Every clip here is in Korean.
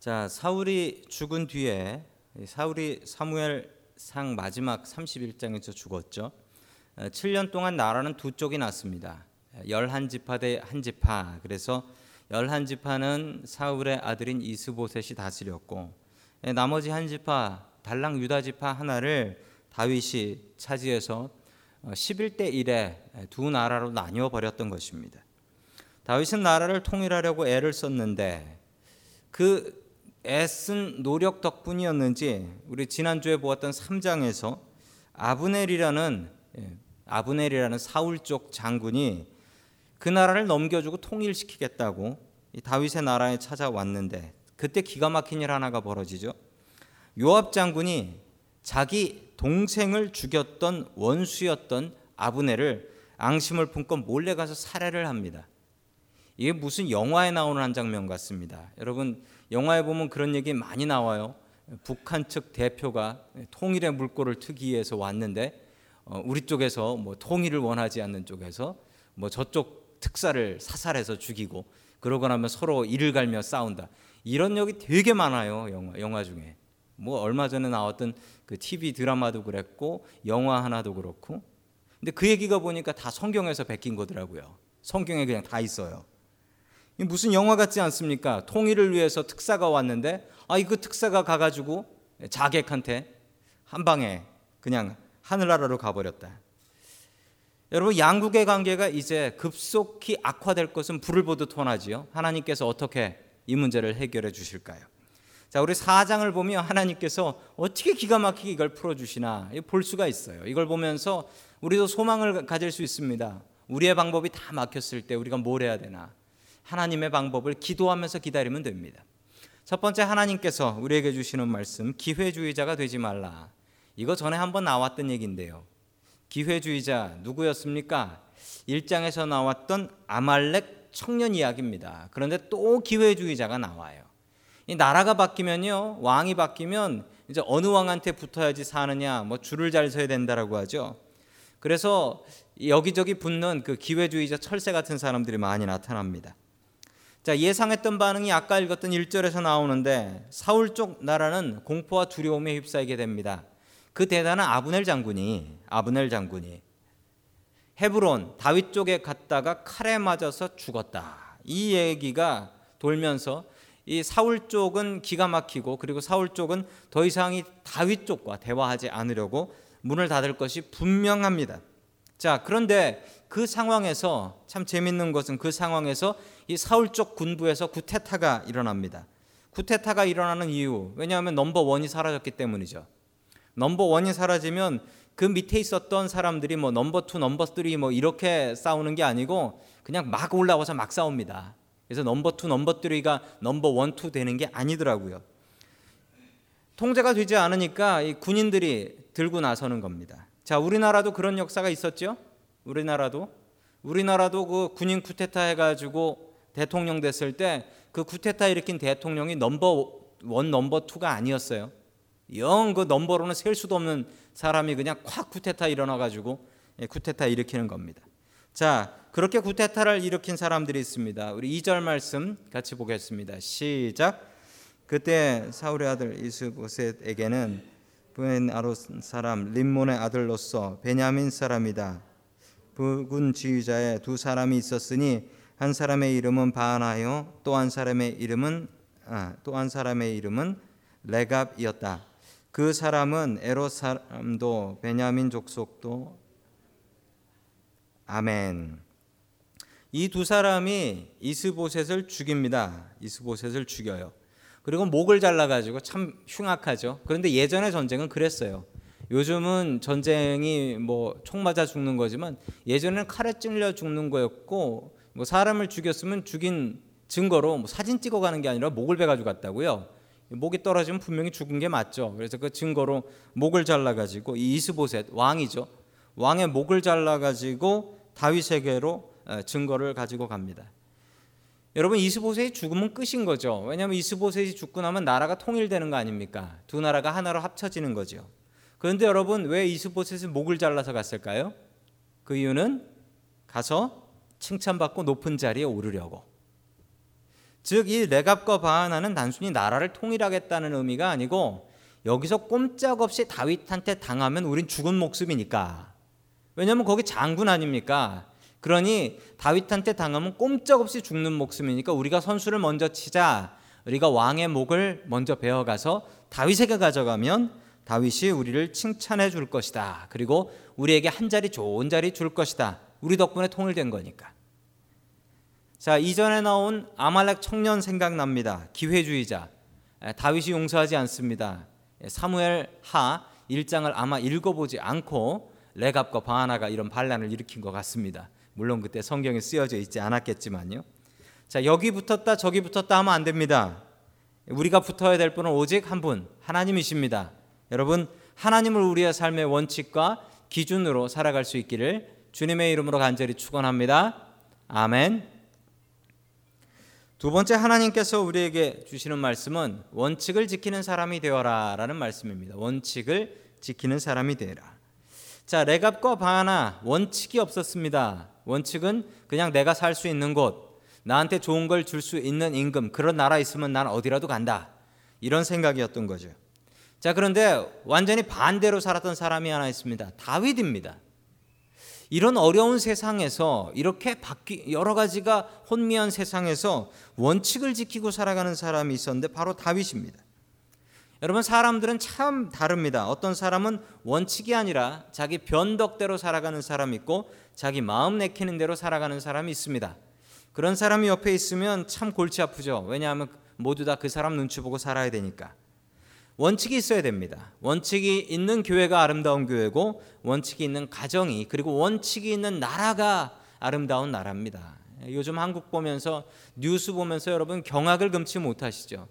자 사울이 죽은 뒤에 사울이 사무엘 상 마지막 31장에서 죽었죠. 7년 동안 나라는 두 쪽이 났습니다. 열한 지파 대 한 지파. 그래서 열한 지파는 사울의 아들인 이스보셋이 다스렸고 나머지 한 지파 달랑 유다 지파 하나를 다윗이 차지해서 11대 1에 두 나라로 나뉘어 버렸던 것입니다. 다윗은 나라를 통일하려고 애를 썼는데 그 애쓴 노력 덕분이었는지 우리 지난주에 보았던 3장에서 아브넬이라는 예, 아브넬이라는 사울 쪽 장군이 그 나라를 넘겨주고 통일시키겠다고 다윗의 나라에 찾아왔는데 그때 기가 막힌 일 하나가 벌어지죠. 요압 장군이 자기 동생을 죽였던 원수였던 아브넬을 앙심을 품고 몰래 가서 살해를 합니다. 이게 무슨 영화에 나오는 한 장면 같습니다. 여러분 영화에 보면 그런 얘기 많이 나와요. 북한 측 대표가 통일의 물꼬를 트기 위해서 왔는데 어, 우리 쪽에서 뭐 통일을 원하지 않는 쪽에서 뭐 저쪽 특사를 사살해서 죽이고 그러고 나면 서로 이를 갈며 싸운다. 이런 얘기 되게 많아요. 영화 영화 중에. 뭐 얼마 전에 나왔던 그 TV 드라마도 그랬고 영화 하나도 그렇고. 근데 그 얘기가 보니까 다 성경에서 베낀 거더라고요. 성경에 그냥 다 있어요. 무슨 영화 같지 않습니까? 통일을 위해서 특사가 왔는데 아 이거 특사가 가가지고 자객한테 한 방에 그냥 하늘나라로 가버렸다. 여러분 양국의 관계가 이제 급속히 악화될 것은 불을 보듯 뻔하지요. 하나님께서 어떻게 이 문제를 해결해 주실까요? 자, 우리 4장을 보면 하나님께서 어떻게 기가 막히게 이걸 풀어 주시나 볼 수가 있어요. 이걸 보면서 우리도 소망을 가질 수 있습니다. 우리의 방법이 다 막혔을 때 우리가 뭘 해야 되나? 하나님의 방법을 기도하면서 기다리면 됩니다. 첫 번째 하나님께서 우리에게 주시는 말씀 기회주의자가 되지 말라. 이거 전에 한번 나왔던 얘기인데요. 기회주의자 누구였습니까? 1장에서 나왔던 아말렉 청년 이야기입니다. 그런데 또 기회주의자가 나와요. 이 나라가 바뀌면요. 왕이 바뀌면 이제 어느 왕한테 붙어야지 사느냐, 뭐 줄을 잘 서야 된다라고 하죠. 그래서 여기저기 붙는 그 기회주의자 철새 같은 사람들이 많이 나타납니다. 자, 예상했던 반응이 아까 읽었던 1절에서 나오는데 사울 쪽 나라는 공포와 두려움에 휩싸이게 됩니다. 그 대단한 아브넬 장군이 아브넬 장군이 헤브론 다윗 쪽에 갔다가 칼에 맞아서 죽었다. 이 얘기가 돌면서 이 사울 쪽은 기가 막히고 그리고 사울 쪽은 더 이상 이 다윗 쪽과 대화하지 않으려고 문을 닫을 것이 분명합니다. 자, 그런데 그 상황에서 참 재밌는 것은 그 상황에서 이 사울 쪽 군부에서 쿠데타가 일어납니다. 쿠데타가 일어나는 이유 왜냐하면 number one이 사라졌기 때문이죠. number one이 사라지면 그 밑에 있었던 사람들이 뭐 number two, number three 뭐 이렇게 싸우는 게 아니고 그냥 막 올라와서 막 싸웁니다. 그래서 number two, number three가 number one, two 되는 게 아니더라고요. 통제가 되지 않으니까 이 군인들이 들고 나서는 겁니다. 자, 우리나라도 그런 역사가 있었죠. 우리나라도 우리나라도 그 군인 쿠데타 해 가지고 대통령 됐을 때 그 쿠데타 일으킨 대통령이 number one number two가 아니었어요. 영 그 넘버로는 셀 수도 없는 사람이 그냥 콱 쿠데타 일어나 가지고 예, 쿠데타 일으키는 겁니다. 자, 그렇게 쿠데타를 일으킨 사람들이 있습니다. 우리 2절 말씀 같이 보겠습니다. 시작. 그때 사울의 아들 이스보셋에게는 부엔 아롯 사람 림몬의 아들로서 베냐민 사람이다. 부군 지휘자의 두 사람이 있었으니 한 사람의 이름은 바하나요 또 한 사람의 이름은 아, 또한 사람의 이름은 레갑이었다. 그 사람은 에로 사람도 베냐민 족속도 아멘. 이 두 사람이 이스보셋을 죽입니다. 이스보셋을 죽여요. 그리고 목을 잘라 가지고 참 흉악하죠. 그런데 예전의 전쟁은 그랬어요. 요즘은 전쟁이 뭐 총 맞아 죽는 거지만 예전에는 칼에 찔려 죽는 거였고 뭐 사람을 죽였으면 죽인 증거로 뭐 사진 찍어 가는 게 아니라 목을 베 가지고 갔다고요. 목이 떨어지면 분명히 죽은 게 맞죠. 그래서 그 증거로 목을 잘라 가지고 이 이스보셋 왕이죠. 왕의 목을 잘라 가지고 다윗에게로 증거를 가지고 갑니다. 여러분 이스보셋이 죽으면 끝인 거죠. 왜냐하면 이스보셋이 죽고 나면 나라가 통일되는 거 아닙니까? 두 나라가 하나로 합쳐지는 거죠. 그런데 여러분 왜 이스보셋이 목을 잘라서 갔을까요? 그 이유는 가서 칭찬받고 높은 자리에 오르려고. 즉 이 레갑과 바하나는 단순히 나라를 통일하겠다는 의미가 아니고 여기서 꼼짝없이 다윗한테 당하면 우린 죽은 목숨이니까. 왜냐하면 거기 장군 아닙니까? 그러니 다윗한테 당하면 꼼짝없이 죽는 목숨이니까 우리가 선수를 먼저 치자. 우리가 왕의 목을 먼저 베어가서 다윗에게 가져가면 다윗이 우리를 칭찬해 줄 것이다. 그리고 우리에게 한 자리 좋은 자리 줄 것이다. 우리 덕분에 통일된 거니까. 자, 이전에 나온 아말렉 청년 생각납니다. 기회주의자. 다윗이 용서하지 않습니다. 사무엘 하 1장을 아마 읽어보지 않고 레갑과 바하나가 이런 반란을 일으킨 것 같습니다. 물론 그때 성경에 쓰여져 있지 않았겠지만요. 자, 여기 붙었다 저기 붙었다 하면 안 됩니다. 우리가 붙어야 될 분은 오직 한 분, 하나님이십니다. 여러분, 하나님을 우리의 삶의 원칙과 기준으로 살아갈 수 있기를 주님의 이름으로 간절히 축원합니다. 아멘. 두 번째 하나님께서 우리에게 주시는 말씀은 원칙을 지키는 사람이 되어라라는 말씀입니다. 원칙을 지키는 사람이 되라. 자, 레갑과 바나 원칙이 없었습니다. 원칙은 그냥 내가 살 수 있는 곳, 나한테 좋은 걸 줄 수 있는 임금, 그런 나라 있으면 난 어디라도 간다. 이런 생각이었던 거죠. 자, 그런데 완전히 반대로 살았던 사람이 하나 있습니다. 다윗입니다. 이런 어려운 세상에서 이렇게 바뀌 여러 가지가 혼미한 세상에서 원칙을 지키고 살아가는 사람이 있었는데 바로 다윗입니다. 여러분 사람들은 참 다릅니다. 어떤 사람은 원칙이 아니라 자기 변덕대로 살아가는 사람이 있고 자기 마음 내키는 대로 살아가는 사람이 있습니다. 그런 사람이 옆에 있으면 참 골치 아프죠. 왜냐하면 모두 다 그 사람 눈치 보고 살아야 되니까. 원칙이 있어야 됩니다. 원칙이 있는 교회가 아름다운 교회고 원칙이 있는 가정이 그리고 원칙이 있는 나라가 아름다운 나라입니다. 요즘 한국 보면서 뉴스 보면서 여러분 경악을 금치 못하시죠.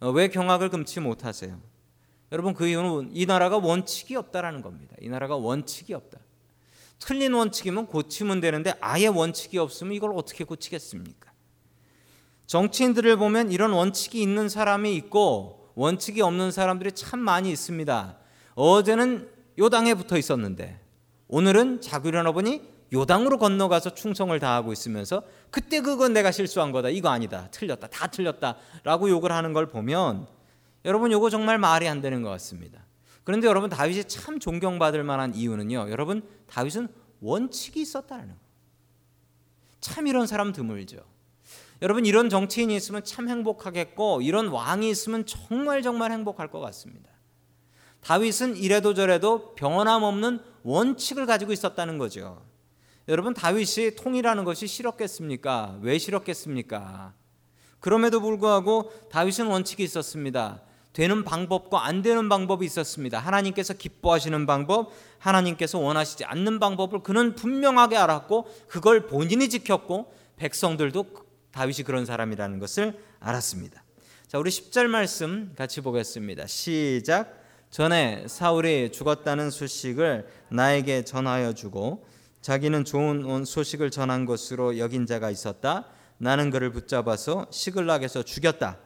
어, 왜 경악을 금치 못하세요? 여러분 그 이유는 이 나라가 원칙이 없다라는 겁니다. 이 나라가 원칙이 없다. 틀린 원칙이면 고치면 되는데 아예 원칙이 없으면 이걸 어떻게 고치겠습니까? 정치인들을 보면 이런 원칙이 있는 사람이 있고 원칙이 없는 사람들이 참 많이 있습니다. 어제는 요당에 붙어 있었는데 오늘은 자고 일어나 보니 요당으로 건너가서 충성을 다하고 있으면서 그때 그건 내가 실수한 거다. 이거 아니다. 틀렸다. 다 틀렸다라고 욕을 하는 걸 보면 여러분 요거 정말 말이 안 되는 것 같습니다. 그런데 여러분 다윗이 참 존경받을 만한 이유는요. 여러분 다윗은 원칙이 있었다는 거. 참 이런 사람 드물죠. 여러분 이런 정치인이 있으면 참 행복하겠고 이런 왕이 있으면 정말 정말 행복할 것 같습니다. 다윗은 이래도 저래도 변함없는 원칙을 가지고 있었다는 거죠. 여러분 다윗이 통일하는 것이 싫었겠습니까? 왜 싫었겠습니까? 그럼에도 불구하고 다윗은 원칙이 있었습니다. 되는 방법과 안 되는 방법이 있었습니다. 하나님께서 기뻐하시는 방법, 하나님께서 원하시지 않는 방법을 그는 분명하게 알았고 그걸 본인이 지켰고 백성들도 다윗이 그런 사람이라는 것을 알았습니다. 자, 우리 10절 말씀 같이 보겠습니다. 시작. 전에 사울이 죽었다는 소식을 나에게 전하여 주고 자기는 좋은 소식을 전한 것으로 여긴 자가 있었다. 나는 그를 붙잡아서 시글락에서 죽였다.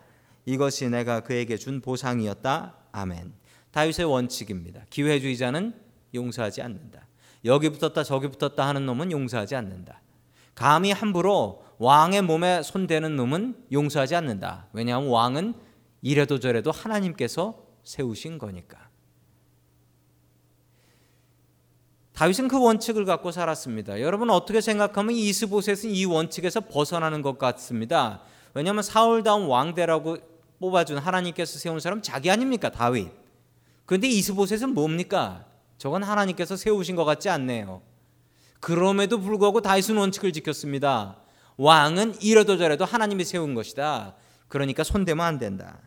이것이 내가 그에게 준 보상이었다. 아멘. 다윗의 원칙입니다. 기회주의자는 용서하지 않는다. 여기 붙었다 저기 붙었다 하는 놈은 용서하지 않는다. 감히 함부로 왕의 몸에 손대는 놈은 용서하지 않는다. 왜냐하면 왕은 이래도 저래도 하나님께서 세우신 거니까. 다윗은 그 원칙을 갖고 살았습니다. 여러분 어떻게 생각하면 이스보셋은 이 원칙에서 벗어나는 것 같습니다. 왜냐하면 사울다운 왕대라고 뽑아준 하나님께서 세운 사람 자기 아닙니까 다윗. 그런데 이스보셋은 뭡니까? 저건 하나님께서 세우신 것 같지 않네요. 그럼에도 불구하고 다윗은 원칙을 지켰습니다. 왕은 이래도 저래도 하나님이 세운 것이다. 그러니까 손대면 안 된다.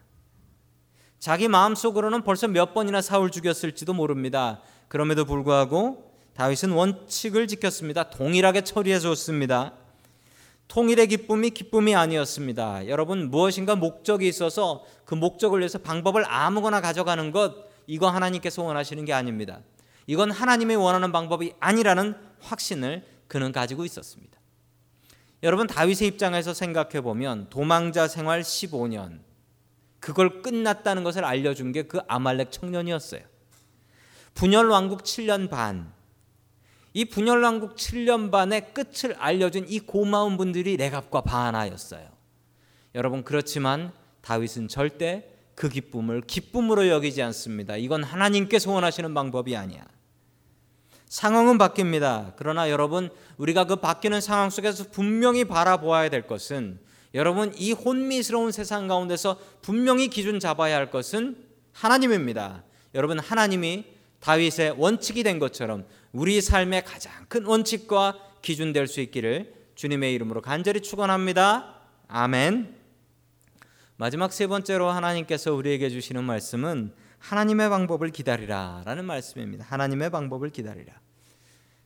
자기 마음속으로는 벌써 몇 번이나 사울 죽였을지도 모릅니다. 그럼에도 불구하고 다윗은 원칙을 지켰습니다. 동일하게 처리해 줬습니다. 통일의 기쁨이 기쁨이 아니었습니다. 여러분 무엇인가 목적이 있어서 그 목적을 위해서 방법을 아무거나 가져가는 것 이거 하나님께서 원하시는 게 아닙니다. 이건 하나님이 원하는 방법이 아니라는 확신을 그는 가지고 있었습니다. 여러분 다윗의 입장에서 생각해 보면 도망자 생활 15년 그걸 끝났다는 것을 알려준 게 그 아말렉 청년이었어요. 분열 왕국 7년 반. 이 분열 왕국 7년 반의 끝을 알려준 이 고마운 분들이 레갑과 바하나였어요. 여러분 그렇지만 다윗은 절대 그 기쁨을 기쁨으로 여기지 않습니다. 이건 하나님께서 원하시는 방법이 아니야. 상황은 바뀝니다. 그러나 여러분 우리가 그 바뀌는 상황 속에서 분명히 바라보아야 될 것은 여러분 이 혼미스러운 세상 가운데서 분명히 기준 잡아야 할 것은 하나님입니다. 여러분 하나님이 다윗의 원칙이 된 것처럼 우리 삶의 가장 큰 원칙과 기준 될 수 있기를 주님의 이름으로 간절히 축원합니다. 아멘. 마지막 세 번째로 하나님께서 우리에게 주시는 말씀은 하나님의 방법을 기다리라라는 말씀입니다. 하나님의 방법을 기다리라.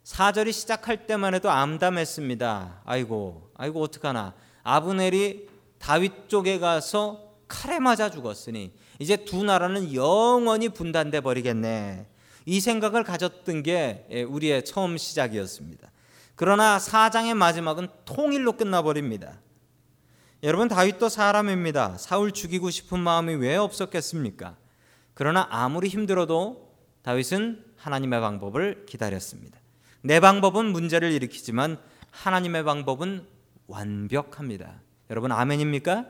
4절이 시작할 때만 해도 암담했습니다. 아이고, 아이고 어떡하나. 아브넬이 다윗 쪽에 가서 칼에 맞아 죽었으니 이제 두 나라는 영원히 분단돼 버리겠네. 이 생각을 가졌던 게 예, 우리의 처음 시작이었습니다. 그러나 사장의 마지막은 통일로 끝나버립니다. 여러분 다윗도 사람입니다. 사울 죽이고 싶은 마음이 왜 없었겠습니까? 그러나 아무리 힘들어도 다윗은 하나님의 방법을 기다렸습니다. 내 방법은 문제를 일으키지만 하나님의 방법은 완벽합니다. 여러분 아멘입니까?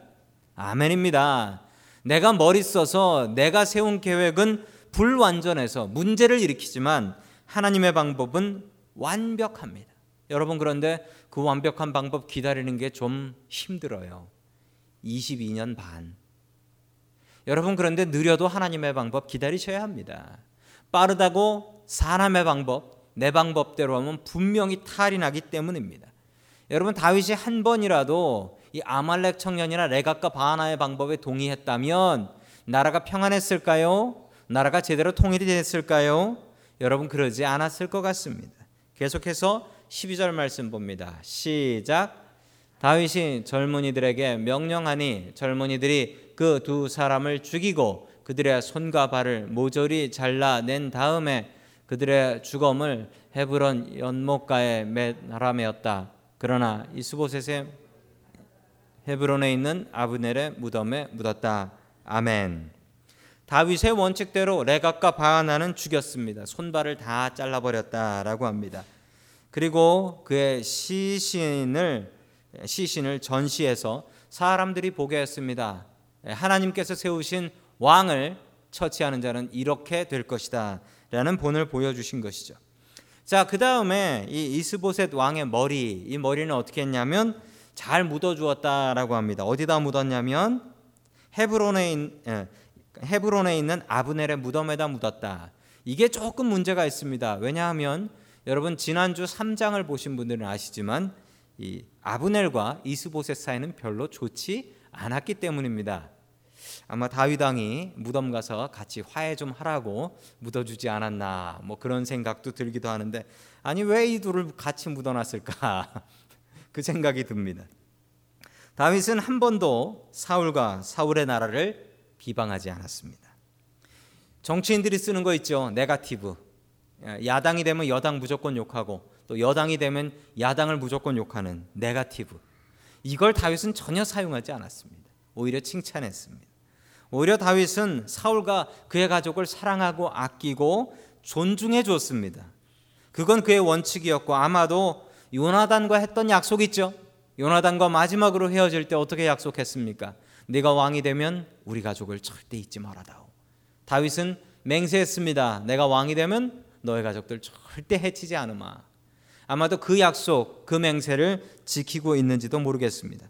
아멘입니다. 내가 머리 써서 내가 세운 계획은 불완전해서 문제를 일으키지만 하나님의 방법은 완벽합니다. 여러분 그런데 그 완벽한 방법 기다리는 게 좀 힘들어요. 22년 반. 여러분 그런데 느려도 하나님의 방법 기다리셔야 합니다. 빠르다고 사람의 방법, 내 방법대로 하면 분명히 탈이 나기 때문입니다. 여러분 다윗이 한 번이라도 이 아말렉 청년이나 레갑과 바하나의 방법에 동의했다면 나라가 평안했을까요? 나라가 제대로 통일이 됐을까요? 여러분 그러지 않았을 것 같습니다. 계속해서 12절 말씀 봅니다. 시작. 다윗이 젊은이들에게 명령하니 젊은이들이 그 두 사람을 죽이고 그들의 손과 발을 모조리 잘라낸 다음에 그들의 주검을 헤브론 연못가에 매라매었다. 그러나 이스보셋의 헤브론에 있는 아브넬의 무덤에 묻었다. 아멘. 다윗의 원칙대로 레갑과 바하나는 죽였습니다. 손발을 다 잘라버렸다라고 합니다. 그리고 그의 시신을 시신을 전시해서 사람들이 보게 했습니다. 하나님께서 세우신 왕을 처치하는 자는 이렇게 될 것이다라는 본을 보여주신 것이죠. 자, 그 다음에 이 이스보셋 왕의 머리, 이 머리는 어떻게 했냐면 잘 묻어 주었다라고 합니다. 어디다 묻었냐면 헤브론에 있, 예, 헤브론에 있는 아브넬의 무덤에다 묻었다. 이게 조금 문제가 있습니다. 왜냐하면 여러분 지난주 3장을 보신 분들은 아시지만 이 아브넬과 이스보셋 사이는 별로 좋지 않았기 때문입니다. 아마 다윗 왕이 무덤 가서 같이 화해 좀 하라고 묻어주지 않았나 뭐 그런 생각도 들기도 하는데 아니 왜 이 둘을 같이 묻어놨을까 그 생각이 듭니다. 다윗은 한 번도 사울과 사울의 나라를 비방하지 않았습니다. 정치인들이 쓰는 거 있죠. 네가티브. 야당이 되면 여당 무조건 욕하고 또 여당이 되면 야당을 무조건 욕하는 네가티브. 이걸 다윗은 전혀 사용하지 않았습니다. 오히려 칭찬했습니다. 오히려 다윗은 사울과 그의 가족을 사랑하고 아끼고 존중해 줬습니다. 그건 그의 원칙이었고 아마도 요나단과 했던 약속 있죠. 요나단과 마지막으로 헤어질 때 어떻게 약속했습니까? 네가 왕이 되면 우리 가족을 절대 잊지 말아다오. 다윗은 맹세했습니다. 내가 왕이 되면 너의 가족들 절대 해치지 않으마. 아마도 그 약속, 그 맹세를 지키고 있는지도 모르겠습니다.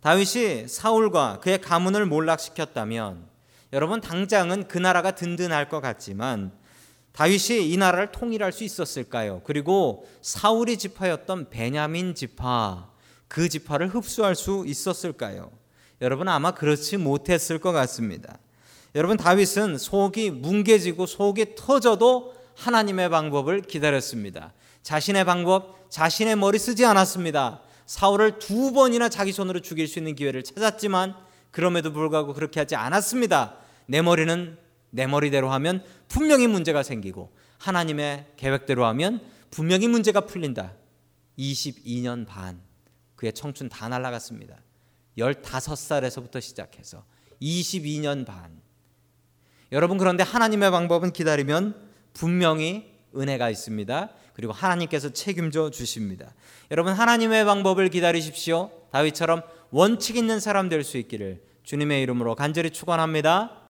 다윗이 사울과 그의 가문을 몰락시켰다면 여러분 당장은 그 나라가 든든할 것 같지만 다윗이 이 나라를 통일할 수 있었을까요? 그리고 사울이 지파였던 베냐민 지파 그 지파를 흡수할 수 있었을까요? 여러분 아마 그렇지 못했을 것 같습니다. 여러분 다윗은 속이 뭉개지고 속이 터져도 하나님의 방법을 기다렸습니다. 자신의 방법, 자신의 머리 쓰지 않았습니다. 사울을 두 번이나 자기 손으로 죽일 수 있는 기회를 찾았지만 그럼에도 불구하고 그렇게 하지 않았습니다. 내 머리는 내 머리대로 하면 분명히 문제가 생기고 하나님의 계획대로 하면 분명히 문제가 풀린다. 22년 반 그의 청춘 다 날아갔습니다. 15살에서부터 시작해서 22년 반. 여러분 그런데 하나님의 방법은 기다리면 분명히 은혜가 있습니다. 그리고 하나님께서 책임져 주십니다. 여러분 하나님의 방법을 기다리십시오. 다윗처럼 원칙 있는 사람 될 수 있기를 주님의 이름으로 간절히 축원합니다.